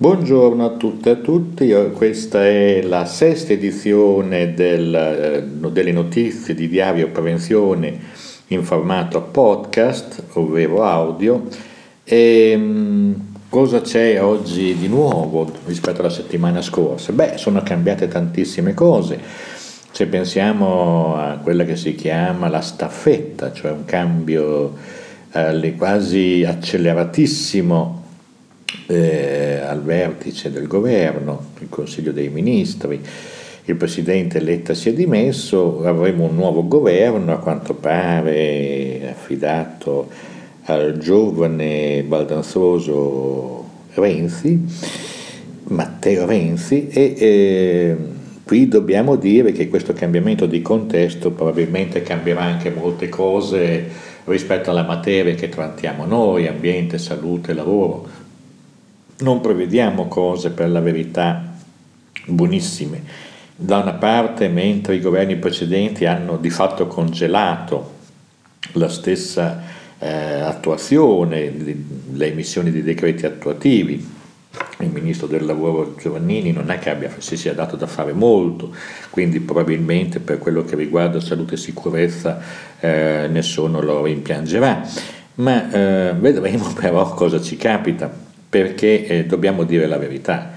Buongiorno a tutte e a tutti, questa è la sesta edizione del, eh, delle notizie di Diario Prevenzione in formato podcast, ovvero audio. E, mm, cosa c'è oggi di nuovo rispetto alla settimana scorsa? Beh, sono cambiate tantissime cose. Se pensiamo a quella che si chiama la staffetta, cioè un cambio eh, quasi acceleratissimo eh, al vertice del governo, il Consiglio dei Ministri, il Presidente Letta si è dimesso, avremo un nuovo governo, a quanto pare affidato al giovane baldanzoso Renzi, Matteo Renzi, e eh, qui dobbiamo dire che questo cambiamento di contesto probabilmente cambierà anche molte cose rispetto alla materia che trattiamo noi, ambiente, salute, lavoro non prevediamo cose per la verità buonissime. Da una parte, mentre i governi precedenti hanno di fatto congelato la stessa eh, attuazione, le emissioni di decreti attuativi, il ministro del lavoro Giovannini non è che abbia, si sia dato da fare molto, quindi probabilmente per quello che riguarda salute e sicurezza eh, nessuno lo rimpiangerà. Ma eh, vedremo però cosa ci capita perché eh, dobbiamo dire la verità.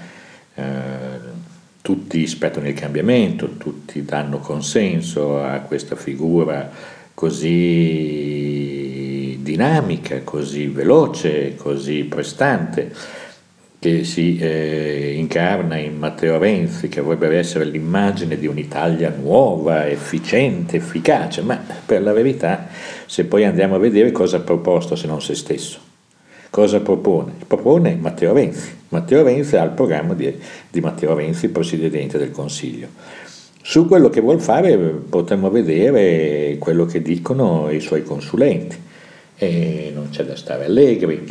Eh, tutti aspettano il cambiamento, tutti danno consenso a questa figura così dinamica, così veloce, così prestante che si eh, incarna in Matteo Renzi, che vorrebbe essere l'immagine di un'Italia nuova, efficiente, efficace, ma per la verità, se poi andiamo a vedere cosa ha proposto se non se stesso Cosa propone? Propone Matteo Renzi. Matteo Renzi ha il programma di, di Matteo Renzi, Presidente del Consiglio. Su quello che vuol fare potremmo vedere quello che dicono i suoi consulenti. E non c'è da stare allegri.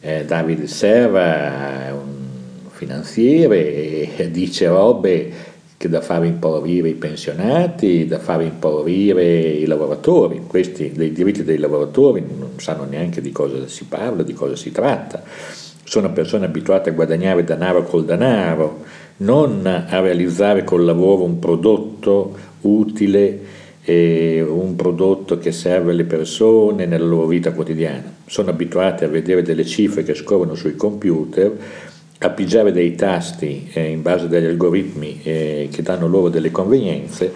Eh, Davide Serra è un finanziere e dice robe che da fare impaurire i pensionati, da fare impaurire i lavoratori. Questi dei diritti dei lavoratori non sanno neanche di cosa si parla, di cosa si tratta. Sono persone abituate a guadagnare denaro col denaro, non a realizzare col lavoro un prodotto utile, un prodotto che serve alle persone nella loro vita quotidiana. Sono abituate a vedere delle cifre che scorrono sui computer a pigiare dei tasti eh, in base agli algoritmi eh, che danno loro delle convenienze,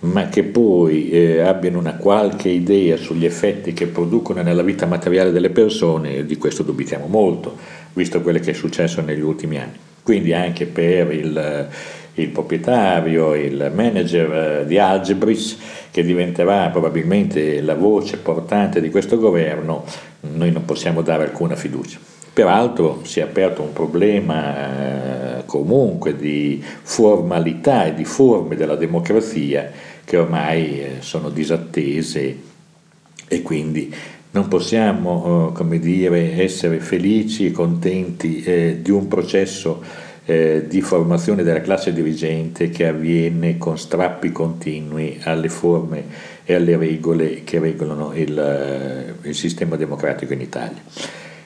ma che poi eh, abbiano una qualche idea sugli effetti che producono nella vita materiale delle persone, di questo dubitiamo molto, visto quello che è successo negli ultimi anni. Quindi anche per il, il proprietario, il manager eh, di Algebris, che diventerà probabilmente la voce portante di questo governo, noi non possiamo dare alcuna fiducia. Peraltro si è aperto un problema eh, comunque di formalità e di forme della democrazia che ormai eh, sono disattese e quindi non possiamo eh, dire, essere felici e contenti di un processo di formazione della classe dirigente che avviene con strappi continui alle forme e alle regole che regolano il, il sistema democratico in Italia.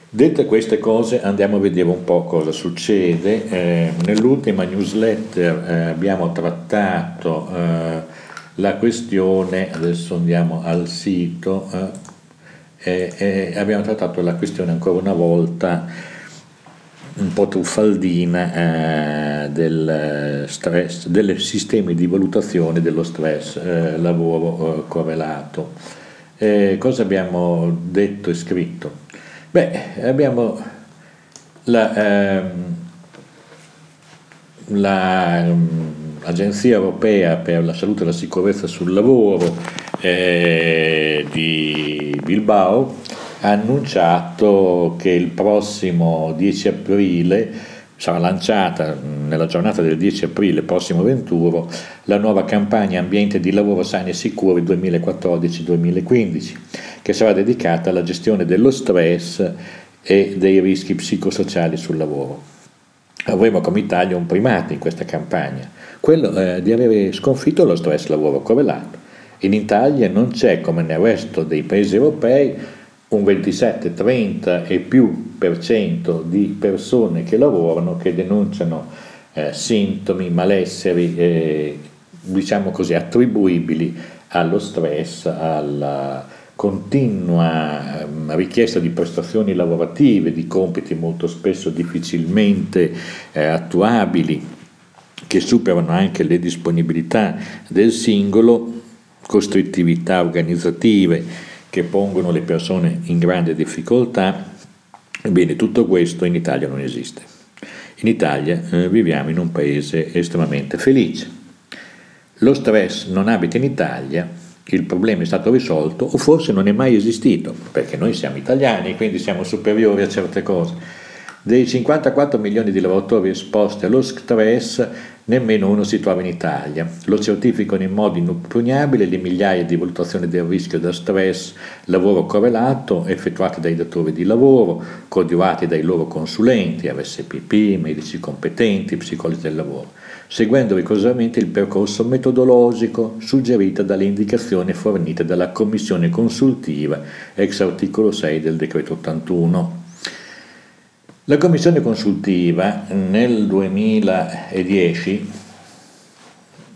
Dette queste cose andiamo a vedere un po' cosa succede. Eh, nell'ultima newsletter eh, abbiamo trattato eh, la questione, adesso andiamo al sito, eh, abbiamo trattato la questione ancora una volta un po' truffaldina eh, del stress, dei sistemi di valutazione dello stress eh, lavoro correlato. cosa abbiamo detto e scritto? Beh, abbiamo la, ehm, l'Agenzia ehm, Europea per la Salute e la Sicurezza sul Lavoro eh, di Bilbao ha annunciato che il prossimo 10 aprile sarà lanciata nella giornata del 10 aprile prossimo 21 la nuova campagna Ambiente di lavoro sani e sicuri 2014-2015 che sarà dedicata alla gestione dello stress e dei rischi psicosociali sul lavoro. Avremo come Italia un primato in questa campagna, quello eh, di avere sconfitto lo stress lavoro correlato. In Italia non c'è, come nel resto dei paesi europei, un 27, 30 e più per cento di persone che lavorano che denunciano eh, sintomi, malesseri, eh, diciamo così, attribuibili allo stress, alla continua ehm, richiesta di prestazioni lavorative, di compiti molto spesso difficilmente eh, attuabili, che superano anche le disponibilità del singolo, costrittività organizzative che pongono le persone in grande difficoltà, ebbene tutto questo in Italia non esiste. In Italia eh, viviamo in un paese estremamente felice. Lo stress non abita in Italia, il problema è stato risolto o forse non è mai esistito, perché noi siamo italiani, quindi siamo superiori a certe cose. Dei 54 milioni di lavoratori esposti allo stress, nemmeno uno si trova in Italia. Lo certificano in modo inoppugnabile le migliaia di valutazioni del rischio da stress, lavoro correlato, effettuate dai datori di lavoro, coadiuvati dai loro consulenti, RSPP, medici competenti, psicologi del lavoro, seguendo ricorsamente il percorso metodologico suggerito dalle indicazioni fornite dalla Commissione consultiva ex articolo 6 del decreto 81. La commissione consultiva nel 2010,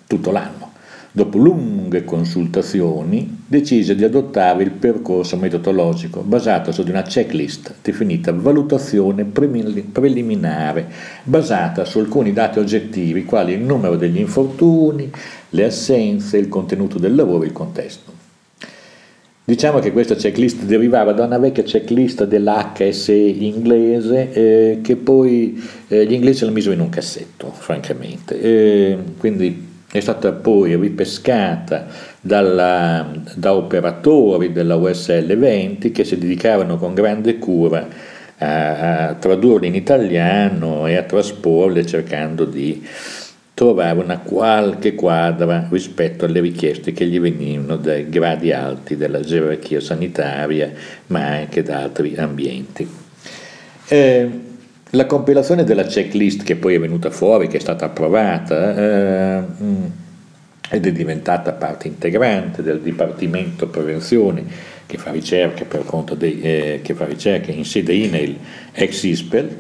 tutto l'anno, dopo lunghe consultazioni, decise di adottare il percorso metodologico basato su una checklist definita valutazione preliminare, basata su alcuni dati oggettivi quali il numero degli infortuni, le assenze, il contenuto del lavoro e il contesto. Diciamo che questa checklist derivava da una vecchia checklist dell'HSE inglese eh, che poi eh, gli inglesi la misero in un cassetto, francamente. Eh, quindi è stata poi ripescata dalla, da operatori della USL 20 che si dedicavano con grande cura a, a tradurle in italiano e a trasporle cercando di trovare una qualche quadra rispetto alle richieste che gli venivano dai gradi alti della gerarchia sanitaria, ma anche da altri ambienti. Eh, la compilazione della checklist che poi è venuta fuori, che è stata approvata, eh, mm, ed è diventata parte integrante del Dipartimento Prevenzione che fa ricerche per conto dei, eh, che fa ricerche in sede INEL ex ISPEL,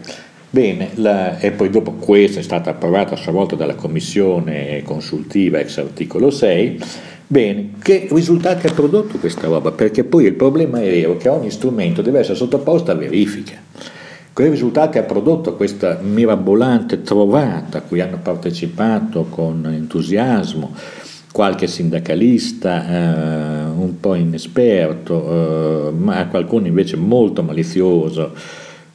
Bene, la, e poi dopo questa è stata approvata a sua volta dalla commissione consultiva ex articolo 6. Bene, che risultati ha prodotto questa roba? Perché poi il problema è vero che ogni strumento deve essere sottoposto a verifica. Quei risultati ha prodotto questa mirabolante trovata a cui hanno partecipato con entusiasmo qualche sindacalista eh, un po' inesperto, eh, ma qualcuno invece molto malizioso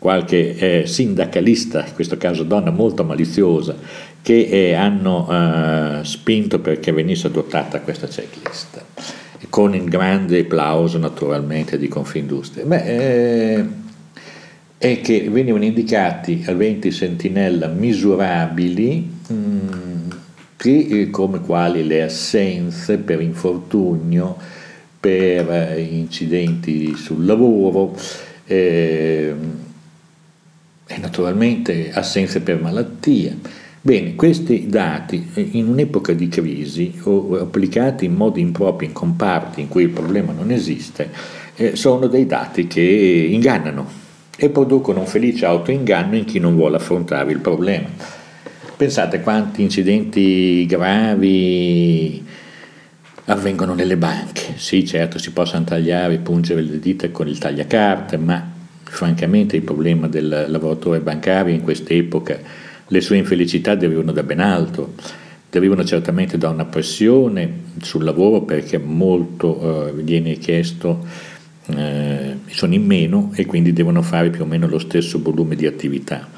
qualche eh, sindacalista, in questo caso donna molto maliziosa, che eh, hanno eh, spinto perché venisse adottata questa checklist, con il grande applauso naturalmente di Confindustria. Beh, eh, è che venivano indicati a 20 sentinella misurabili mh, mm, che, eh, come quali le assenze per infortunio, per eh, incidenti sul lavoro, eh, e naturalmente assenze per malattia. Bene, questi dati eh, in un'epoca di crisi o applicati in modi impropri in comparti in cui il problema non esiste, eh, sono dei dati che ingannano e producono un felice autoinganno in chi non vuole affrontare il problema. Pensate quanti incidenti gravi avvengono nelle banche. Sì, certo, si possono tagliare e pungere le dita con il tagliacarte, ma francamente il problema del lavoratore bancario in quest'epoca, le sue infelicità derivano da ben altro, derivano certamente da una pressione sul lavoro perché molto eh, viene chiesto, eh, sono in meno e quindi devono fare più o meno lo stesso volume di attività.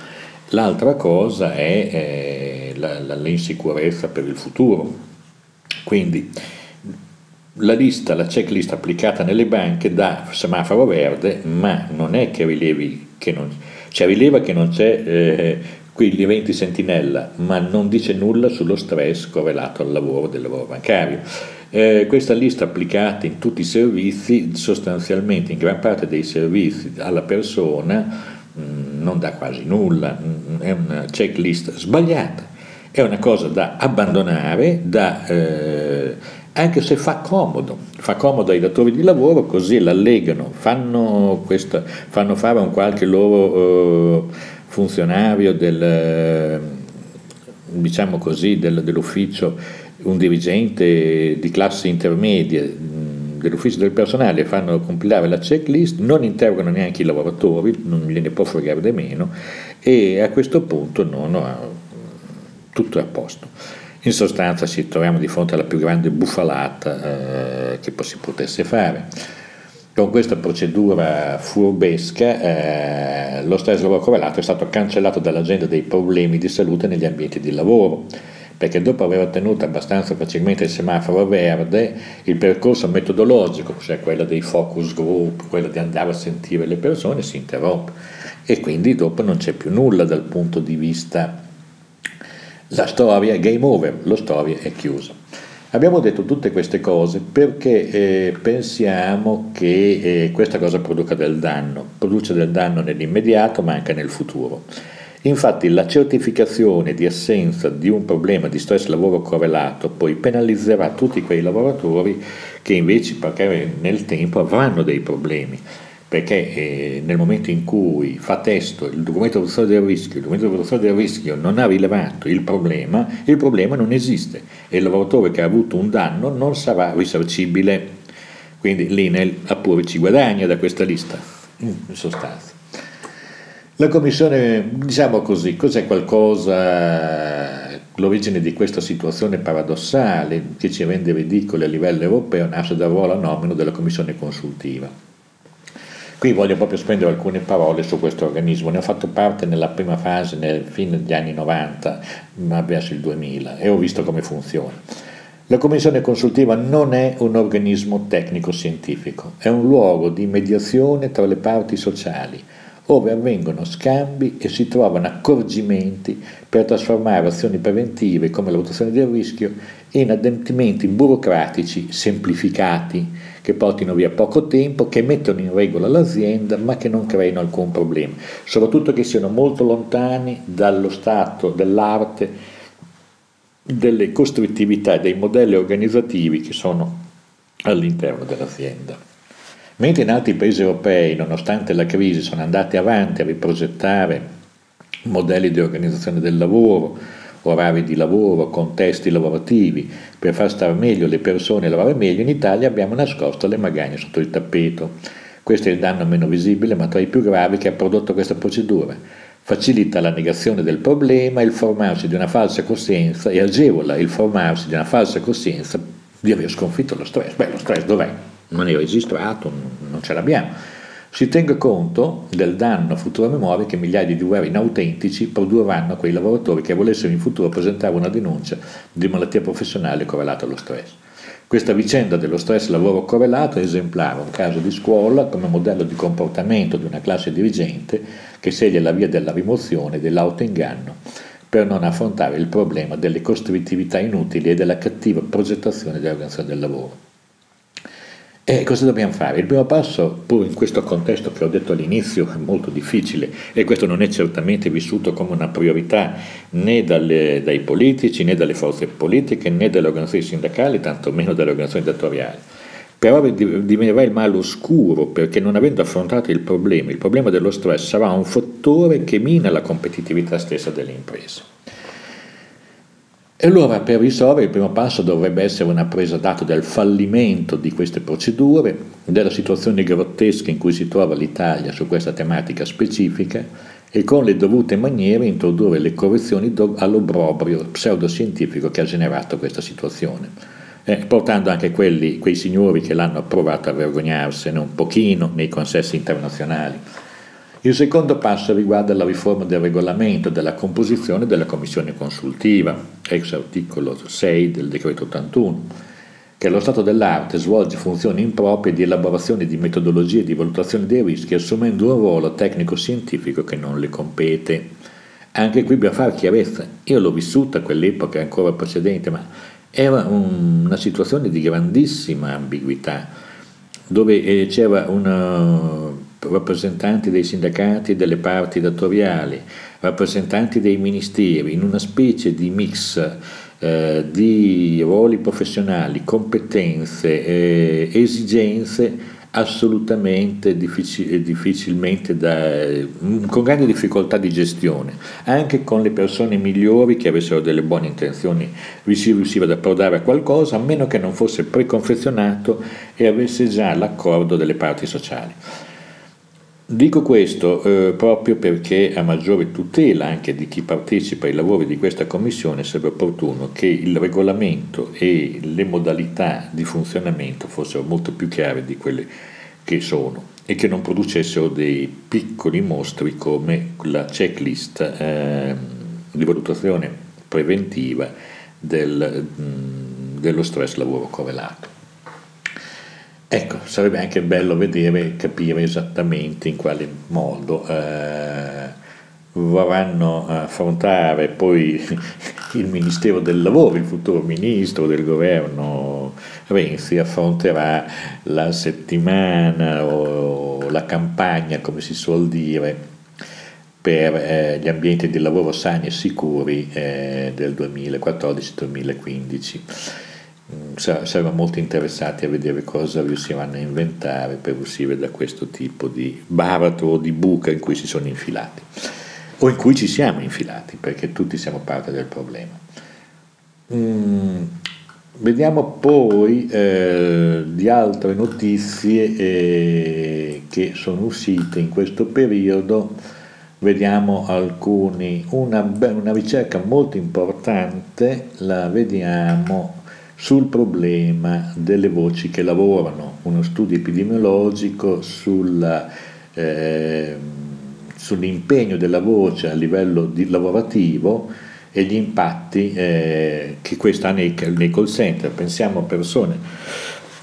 L'altra cosa è eh, la, la, l'insicurezza per il futuro. Quindi la lista, la checklist applicata nelle banche dà semaforo verde, ma non è che rilevi che non, cioè rileva che non c'è eh, qui gli eventi sentinella, ma non dice nulla sullo stress correlato al lavoro del lavoro bancario. Eh, questa lista applicata in tutti i servizi, sostanzialmente in gran parte dei servizi alla persona, mh, mm, non dà quasi nulla, mh, mm, è una checklist sbagliata, è una cosa da abbandonare, da... Eh, anche se fa comodo, fa comodo ai datori di lavoro, così l'allegano, fanno, questa, fanno fare a un qualche loro eh, funzionario del, diciamo così, del, dell'ufficio, un dirigente di classe intermedia dell'ufficio del personale, fanno compilare la checklist, non interrogano neanche i lavoratori, non gliene può fregare di meno e a questo punto no, no, tutto è a posto. In sostanza ci troviamo di fronte alla più grande bufalata eh, che si potesse fare. Con questa procedura furbesca eh, lo stress lavoro correlato è stato cancellato dall'agenda dei problemi di salute negli ambienti di lavoro, perché dopo aver ottenuto abbastanza facilmente il semaforo verde, il percorso metodologico, cioè quello dei focus group, quello di andare a sentire le persone, si interrompe e quindi dopo non c'è più nulla dal punto di vista la storia è game over, la storia è chiusa. Abbiamo detto tutte queste cose perché eh, pensiamo che eh, questa cosa produca del danno, produce del danno nell'immediato ma anche nel futuro. Infatti la certificazione di assenza di un problema di stress lavoro correlato poi penalizzerà tutti quei lavoratori che invece nel tempo avranno dei problemi perché eh, nel momento in cui fa testo il documento di valutazione del rischio, il documento di valutazione del rischio non ha rilevato il problema, il problema non esiste e il lavoratore che ha avuto un danno non sarà risarcibile. Quindi l'INEL ha pure ci guadagna da questa lista, in sostanza. La Commissione, diciamo così, cos'è qualcosa, l'origine di questa situazione paradossale che ci rende ridicoli a livello europeo nasce dal ruolo anomino della Commissione consultiva Qui voglio proprio spendere alcune parole su questo organismo, ne ho fatto parte nella prima fase, nel fine degli anni 90, ma verso il 2000, e ho visto come funziona. La commissione consultiva non è un organismo tecnico-scientifico, è un luogo di mediazione tra le parti sociali, dove avvengono scambi e si trovano accorgimenti per trasformare azioni preventive come la valutazione del rischio in adempimenti burocratici semplificati che portino via poco tempo, che mettono in regola l'azienda ma che non creino alcun problema, soprattutto che siano molto lontani dallo stato dell'arte, delle costrittività e dei modelli organizzativi che sono all'interno dell'azienda. Mentre in altri paesi europei, nonostante la crisi, sono andati avanti a riprogettare modelli di organizzazione del lavoro, orari di lavoro, contesti lavorativi, per far stare meglio le persone e lavorare meglio, in Italia abbiamo nascosto le magagne sotto il tappeto. Questo è il danno meno visibile, ma tra i più gravi che ha prodotto questa procedura. Facilita la negazione del problema, il formarsi di una falsa coscienza e agevola il formarsi di una falsa coscienza di aver sconfitto lo stress. Beh, lo stress dov'è? Non è registrato, non ce l'abbiamo si tenga conto del danno a futura memoria che migliaia di guerre inautentici produrranno a quei lavoratori che volessero in futuro presentare una denuncia di malattia professionale correlata allo stress. Questa vicenda dello stress lavoro correlato è esemplare, un caso di scuola come modello di comportamento di una classe dirigente che sceglie la via della rimozione e dell'autoinganno per non affrontare il problema delle costrittività inutili e della cattiva progettazione dell'organizzazione del lavoro. E cosa dobbiamo fare? Il primo passo, pur in questo contesto che ho detto all'inizio, è molto difficile e questo non è certamente vissuto come una priorità né dalle, dai politici, né dalle forze politiche, né dalle organizzazioni sindacali, tantomeno dalle organizzazioni datoriali. Però diminuirà il male oscuro perché non avendo affrontato il problema, il problema dello stress sarà un fattore che mina la competitività stessa delle imprese. E allora per risolvere il primo passo dovrebbe essere una presa d'atto del fallimento di queste procedure, della situazione grottesca in cui si trova l'Italia su questa tematica specifica e con le dovute maniere introdurre le correzioni all'obrobrio pseudoscientifico che ha generato questa situazione, eh, portando anche quelli, quei signori che l'hanno approvato a vergognarsene un pochino nei consessi internazionali il secondo passo riguarda la riforma del regolamento della composizione della commissione consultiva, ex articolo 6 del decreto 81, che allo stato dell'arte svolge funzioni improprie di elaborazione di metodologie di valutazione dei rischi assumendo un ruolo tecnico-scientifico che non le compete. Anche qui bisogna fare chiarezza. Io l'ho vissuta quell'epoca ancora precedente, ma era un, una situazione di grandissima ambiguità, dove eh, c'era una rappresentanti dei sindacati e delle parti datoriali, rappresentanti dei ministeri, in una specie di mix eh, di ruoli professionali, competenze, eh, esigenze assolutamente difficil- difficilmente da, con grande difficoltà di gestione, anche con le persone migliori che avessero delle buone intenzioni si riusciva ad approdare a qualcosa a meno che non fosse preconfezionato e avesse già l'accordo delle parti sociali. Dico questo eh, proprio perché a maggiore tutela anche di chi partecipa ai lavori di questa commissione sarebbe opportuno che il regolamento e le modalità di funzionamento fossero molto più chiare di quelle che sono e che non producessero dei piccoli mostri come la checklist eh, di valutazione preventiva del, mh, dello stress lavoro correlato. Ecco, sarebbe anche bello vedere, capire esattamente in quale modo eh, vorranno affrontare poi il Ministero del Lavoro, il futuro ministro del governo Renzi affronterà la settimana o la campagna, come si suol dire, per eh, gli ambienti di lavoro sani e sicuri eh, del 2014-2015. Saremo molto interessati a vedere cosa riusciranno a inventare per uscire da questo tipo di baratro o di buca in cui si sono infilati o in cui ci siamo infilati perché tutti siamo parte del problema. Mm, vediamo poi eh, di altre notizie eh, che sono uscite in questo periodo. Vediamo alcuni, una, una ricerca molto importante, la vediamo sul problema delle voci che lavorano, uno studio epidemiologico sulla, eh, sull'impegno della voce a livello lavorativo e gli impatti eh, che questo ha nei, nei, call center. Pensiamo a persone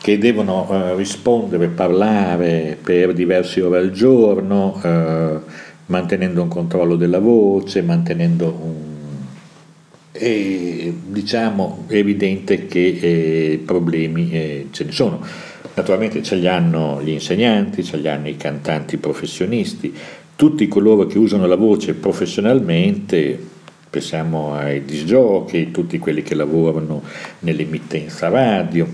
che devono eh, rispondere, parlare per diverse ore al giorno, eh, mantenendo un controllo della voce, mantenendo un e diciamo è evidente che eh, problemi eh, ce ne sono. Naturalmente ce li hanno gli insegnanti, ce li hanno i cantanti professionisti, tutti coloro che usano la voce professionalmente, pensiamo ai disgiochi, tutti quelli che lavorano nell'emittenza radio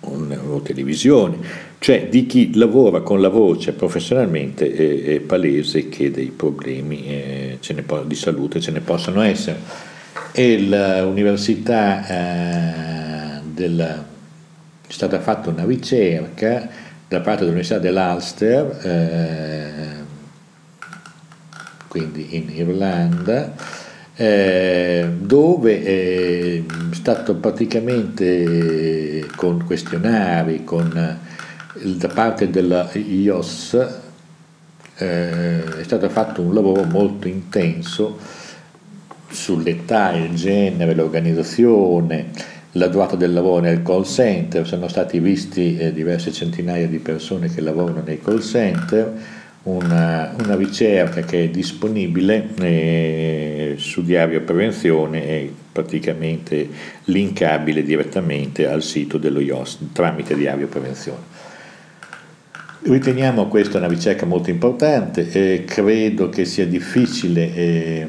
o televisione, cioè di chi lavora con la voce professionalmente è, è palese che dei problemi eh, po- di salute ce ne possano essere e l'università eh, del, è stata fatta una ricerca da parte dell'Università dell'Ulster, eh, quindi in Irlanda, eh, dove è stato praticamente con questionari, con, da parte della IOS, eh, è stato fatto un lavoro molto intenso sull'età, il genere, l'organizzazione, la durata del lavoro nel call center, sono stati visti eh, diverse centinaia di persone che lavorano nei call center, una, una ricerca che è disponibile eh, su Diario Prevenzione e praticamente linkabile direttamente al sito dello IOS tramite Diario Prevenzione. Riteniamo questa una ricerca molto importante, eh, credo che sia difficile eh,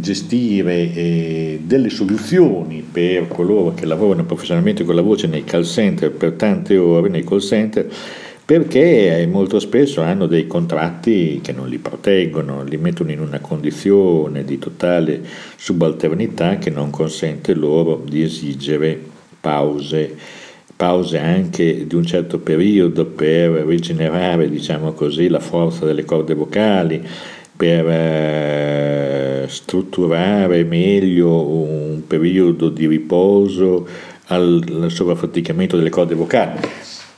gestire eh, delle soluzioni per coloro che lavorano professionalmente con la voce nei call center per tante ore, nei call center, perché molto spesso hanno dei contratti che non li proteggono, li mettono in una condizione di totale subalternità che non consente loro di esigere pause, pause anche di un certo periodo per rigenerare, diciamo così, la forza delle corde vocali, per eh, strutturare meglio un periodo di riposo al, sovraffaticamento delle corde vocali.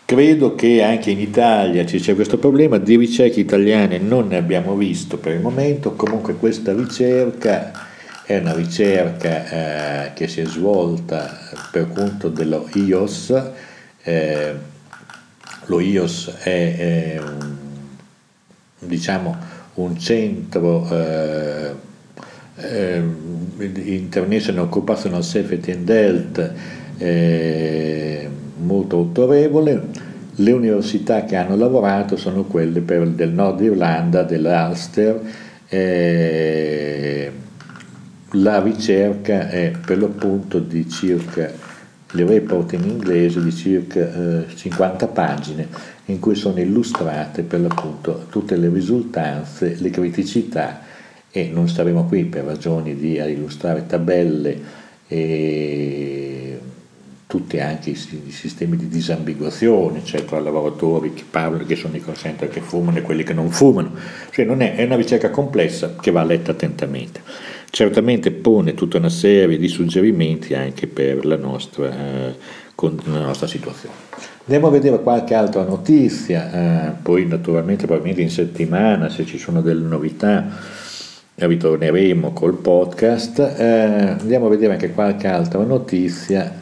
Credo che anche in Italia ci sia questo problema, di ricerche italiane non ne abbiamo visto per il momento, comunque questa ricerca è una ricerca eh, che si è svolta per conto dello IOS, eh, lo IOS è, è un, diciamo, un centro eh, eh, International Occupational Safety and Health eh, molto autorevole. Le università che hanno lavorato sono quelle per, del nord Irlanda, dell'Ulster, eh, la ricerca è per l'appunto di circa, il report in inglese di circa eh, 50 pagine in cui sono illustrate per l'appunto tutte le risultanze, le criticità e non staremo qui per ragioni di illustrare tabelle e tutti anche i, sistemi di disambiguazione, cioè tra lavoratori che parlano, che sono i call center che fumano e quelli che non fumano, cioè non è, è una ricerca complessa che va letta attentamente. Certamente pone tutta una serie di suggerimenti anche per la nostra, eh, la nostra situazione. Andiamo a vedere qualche altra notizia, eh, poi naturalmente probabilmente in settimana se ci sono delle novità ritorneremo col podcast. Eh, andiamo a vedere anche qualche altra notizia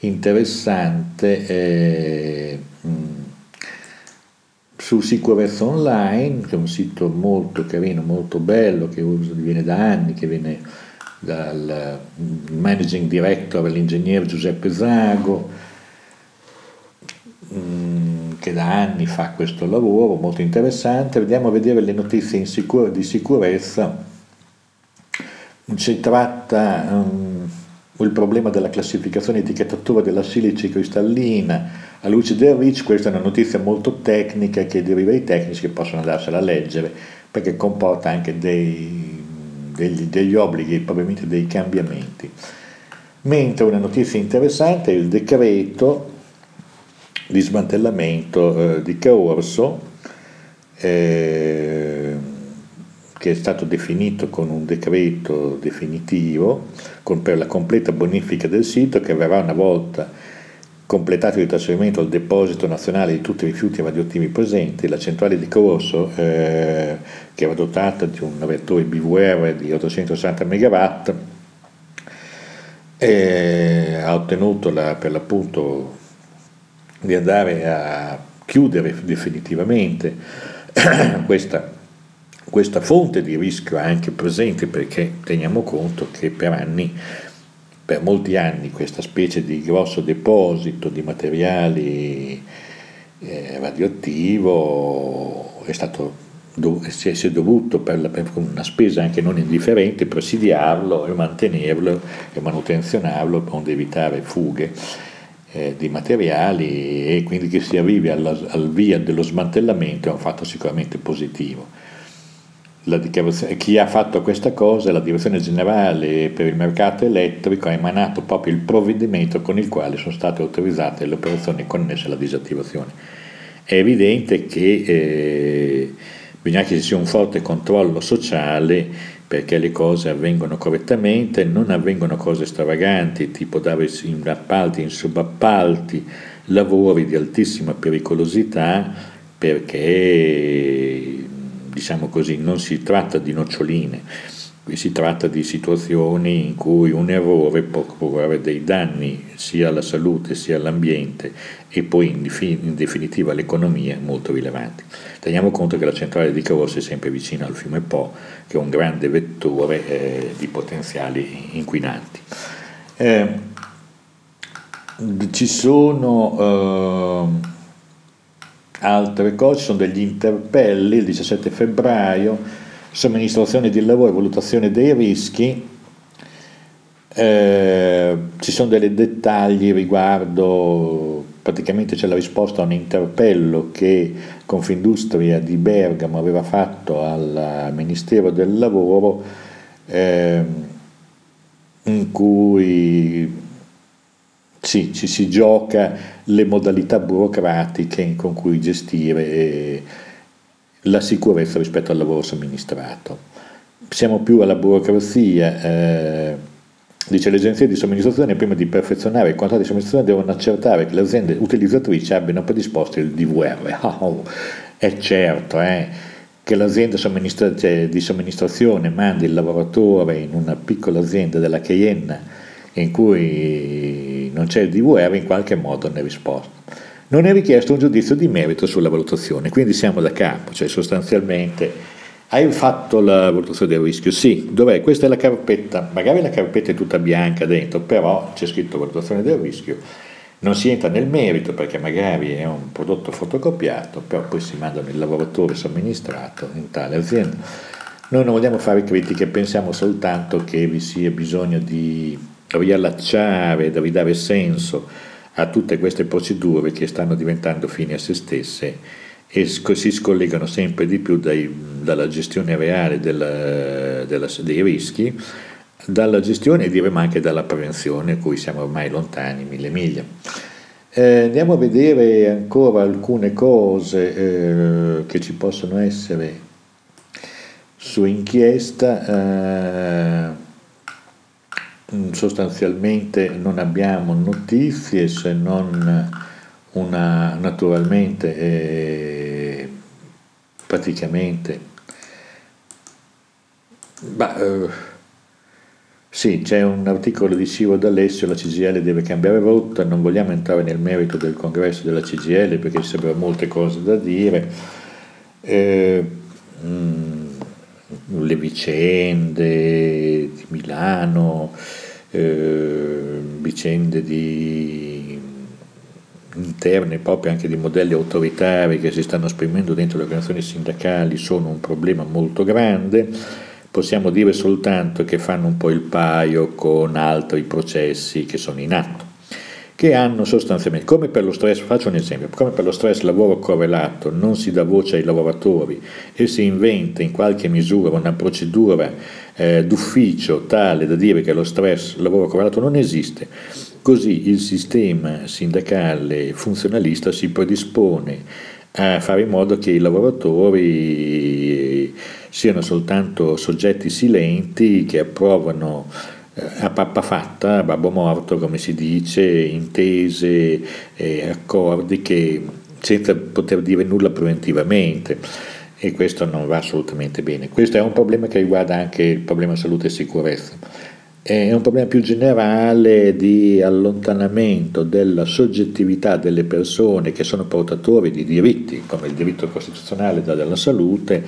interessante eh, su Sicurezza Online, che è un sito molto carino, molto bello, che viene da anni, che viene dal managing director, l'ingegnere Giuseppe Zago, mm, che da anni fa questo lavoro molto interessante. Vediamo a vedere le notizie sicur- di sicurezza. Si tratta um, il problema della classificazione e etichettatura della silice cristallina a luce del REACH, questa è una notizia molto tecnica che deriva dai tecnici che possono andarsela a leggere perché comporta anche dei, degli, degli obblighi, probabilmente dei cambiamenti. Mentre una notizia interessante è il decreto di smantellamento eh, di Caorso eh, che è stato definito con un decreto definitivo con, per la completa bonifica del sito che verrà una volta completato il trasferimento al deposito nazionale di tutti i rifiuti radioattivi presenti, la centrale di Corso, eh, che era dotata di un reattore BVR di 860 MW, eh, ha ottenuto la, per l'appunto di andare a chiudere definitivamente questa questa fonte di rischio anche presente perché teniamo conto che per anni, per molti anni, questa specie di grosso deposito di materiali eh, radioattivo è stato si è, dovuto per, la, per, una spesa anche non indifferente presidiarlo e mantenerlo e manutenzionarlo onde evitare fughe eh, di materiali e quindi che si arrivi alla, al via dello smantellamento è un fatto sicuramente positivo chi ha fatto questa cosa, la Direzione Generale per il Mercato Elettrico, ha emanato proprio il provvedimento con il quale sono state autorizzate le operazioni connesse alla disattivazione. È evidente che eh, bisogna che ci sia un forte controllo sociale perché le cose avvengono correttamente, non avvengono cose stravaganti, tipo dare in appalti, in subappalti, lavori di altissima pericolosità perché diciamo così, non si tratta di noccioline, qui si tratta di situazioni in cui un errore può procurare dei danni sia alla salute sia all'ambiente e poi in, in definitiva all'economia molto rilevanti. Teniamo conto che la centrale di Carossa è sempre vicina al fiume Po, che è un grande vettore eh, di potenziali inquinanti. Eh, ci sono... Eh, altre cose, sono degli interpelli il 17 febbraio, somministrazione di lavoro e valutazione dei rischi, eh, ci sono dei dettagli riguardo, praticamente c'è la risposta a un interpello che Confindustria di Bergamo aveva fatto al Ministero del Lavoro eh, in cui sì, ci si gioca le modalità burocratiche con cui gestire eh, la sicurezza rispetto al lavoro somministrato. Siamo più alla burocrazia. Eh, dice le agenzie di somministrazione prima di perfezionare il contratto di somministrazione devono accertare che le aziende utilizzatrici abbiano predisposto il DVR. Oh, è certo eh, che l'azienda cioè, di somministrazione mandi il lavoratore in una piccola azienda della Cayenne in cui non c'è il DVR, in qualche modo ne risposta. Non è richiesto un giudizio di merito sulla valutazione, quindi siamo da capo, cioè sostanzialmente hai fatto la valutazione del rischio? Sì, dov'è? Questa è la carpetta, magari la carpetta è tutta bianca dentro, però c'è scritto valutazione del rischio Non si entra nel merito perché magari è un prodotto fotocopiato, però poi si mandano il lavoratore somministrato in tale azienda. Noi non vogliamo fare critiche, pensiamo soltanto che vi sia bisogno di riallacciare, di ridare senso a tutte queste procedure che stanno diventando fini a se stesse e si scollegano sempre di più dai, dalla gestione reale della, della, dei rischi, dalla gestione e diremo anche dalla prevenzione, a cui siamo ormai lontani mille miglia. Eh, andiamo a vedere ancora alcune cose eh, che ci possono essere su inchiesta. Eh, sostanzialmente non abbiamo notizie se non una naturalmente eh, praticamente. Bah, eh, sì, c'è un articolo di Siro D'Alessio, la CGL deve cambiare rotta, non vogliamo entrare nel merito del congresso della CGL perché ci sarebbero molte cose da dire, eh, mh, mm, le vicende di Milano, eh, vicende di interne proprio anche di modelli autoritari che si stanno esprimendo dentro le organizzazioni sindacali sono un problema molto grande, possiamo dire soltanto che fanno un po' il paio con altri processi che sono in atto, che hanno sostanzialmente, come per lo stress, faccio un esempio, come per lo stress lavoro correlato non si dà voce ai lavoratori e si inventa in qualche misura una procedura eh, d'ufficio tale da dire che lo stress lavoro correlato non esiste, così il sistema sindacale funzionalista si predispone a fare in modo che i lavoratori siano soltanto soggetti silenti che approvano a pappa fatta, a babbo morto, come si dice, intese e accordi che senza poter dire nulla preventivamente e questo non va assolutamente bene. Questo è un problema che riguarda anche il problema salute e sicurezza. È un problema più generale di allontanamento della soggettività delle persone che sono portatori di diritti, come il diritto costituzionale della salute,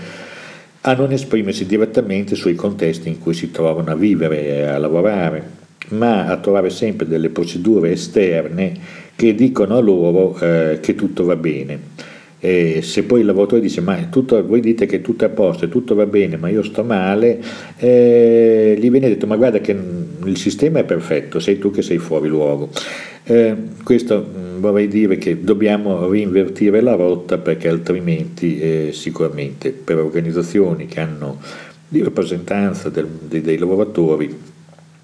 a non esprimersi direttamente sui contesti in cui si trovano a vivere e a lavorare, ma a trovare sempre delle procedure esterne che dicono a loro eh, che tutto va bene. E se poi il lavoratore dice ma tutto, voi dite che tutto è a posto, tutto va bene, ma io sto male, eh, gli viene detto ma guarda che il sistema è perfetto, sei tu che sei fuori luogo. Eh, questo mm, vorrei dire che dobbiamo rinvertire la rotta perché altrimenti eh, sicuramente per organizzazioni che hanno di rappresentanza del, dei, dei, lavoratori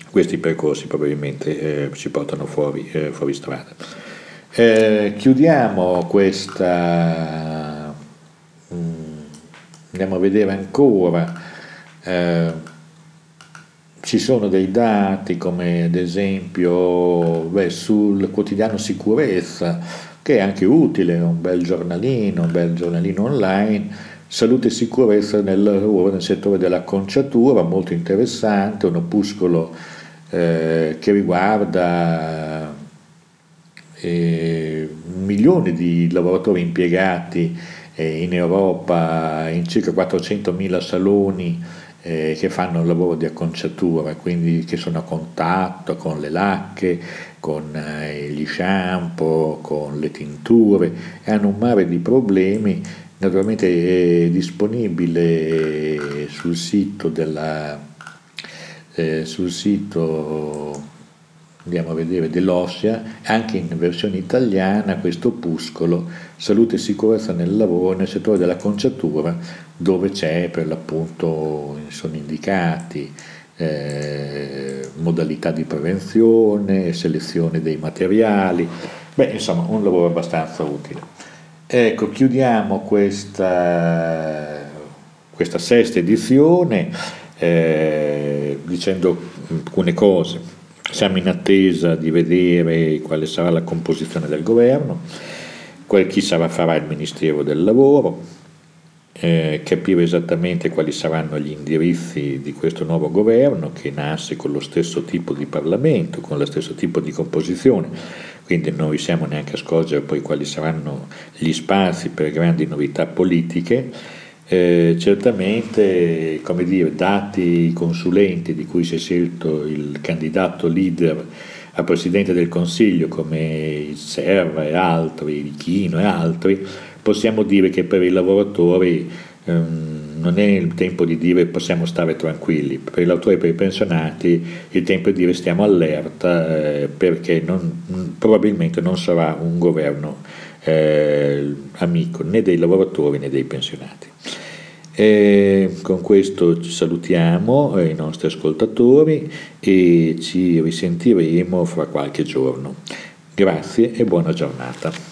questi percorsi probabilmente eh, ci portano fuori, eh, fuori strada. Eh, chiudiamo questa, mh, mm, andiamo a vedere ancora eh, ci sono dei dati come ad esempio beh, sul quotidiano sicurezza che è anche utile, un bel giornalino, un bel giornalino online, salute e sicurezza nel nel settore dell'acconciatura, molto interessante, un opuscolo eh, che riguarda eh, milioni di lavoratori impiegati eh, in Europa in circa 400.000 saloni eh, che fanno un lavoro di acconciatura, quindi che sono a contatto con le lacche, con eh, gli shampoo, con le tinture hanno un mare di problemi. Naturalmente è disponibile sul sito della, eh, sul sito andiamo a vedere dell'Ossia, anche in versione italiana questo opuscolo Salute e sicurezza nel lavoro nel settore della conciatura dove c'è per l'appunto sono indicati eh, modalità di prevenzione, selezione dei materiali, beh insomma un lavoro abbastanza utile. Ecco, chiudiamo questa, questa sesta edizione eh, dicendo alcune cose. Siamo in attesa di vedere quale sarà la composizione del governo, chi sarà, farà il Ministero del Lavoro, eh, capire esattamente quali saranno gli indirizzi di questo nuovo governo che nasce con lo stesso tipo di Parlamento, con lo stesso tipo di composizione, quindi non riusciamo neanche a scorgere poi quali saranno gli spazi per grandi novità politiche eh, certamente, come dire, dati i consulenti di cui si è scelto il candidato leader al Presidente del Consiglio come Serra e altri, il Chino e altri, possiamo dire che per i lavoratori ehm, non è il tempo di dire possiamo stare tranquilli, per i lavoratori e per i pensionati il tempo di dire stiamo allerta eh, perché non, probabilmente non sarà un governo eh, amico né dei lavoratori né dei pensionati. E con questo salutiamo eh, i nostri ascoltatori e ci risentiremo fra qualche giorno. Grazie e buona giornata.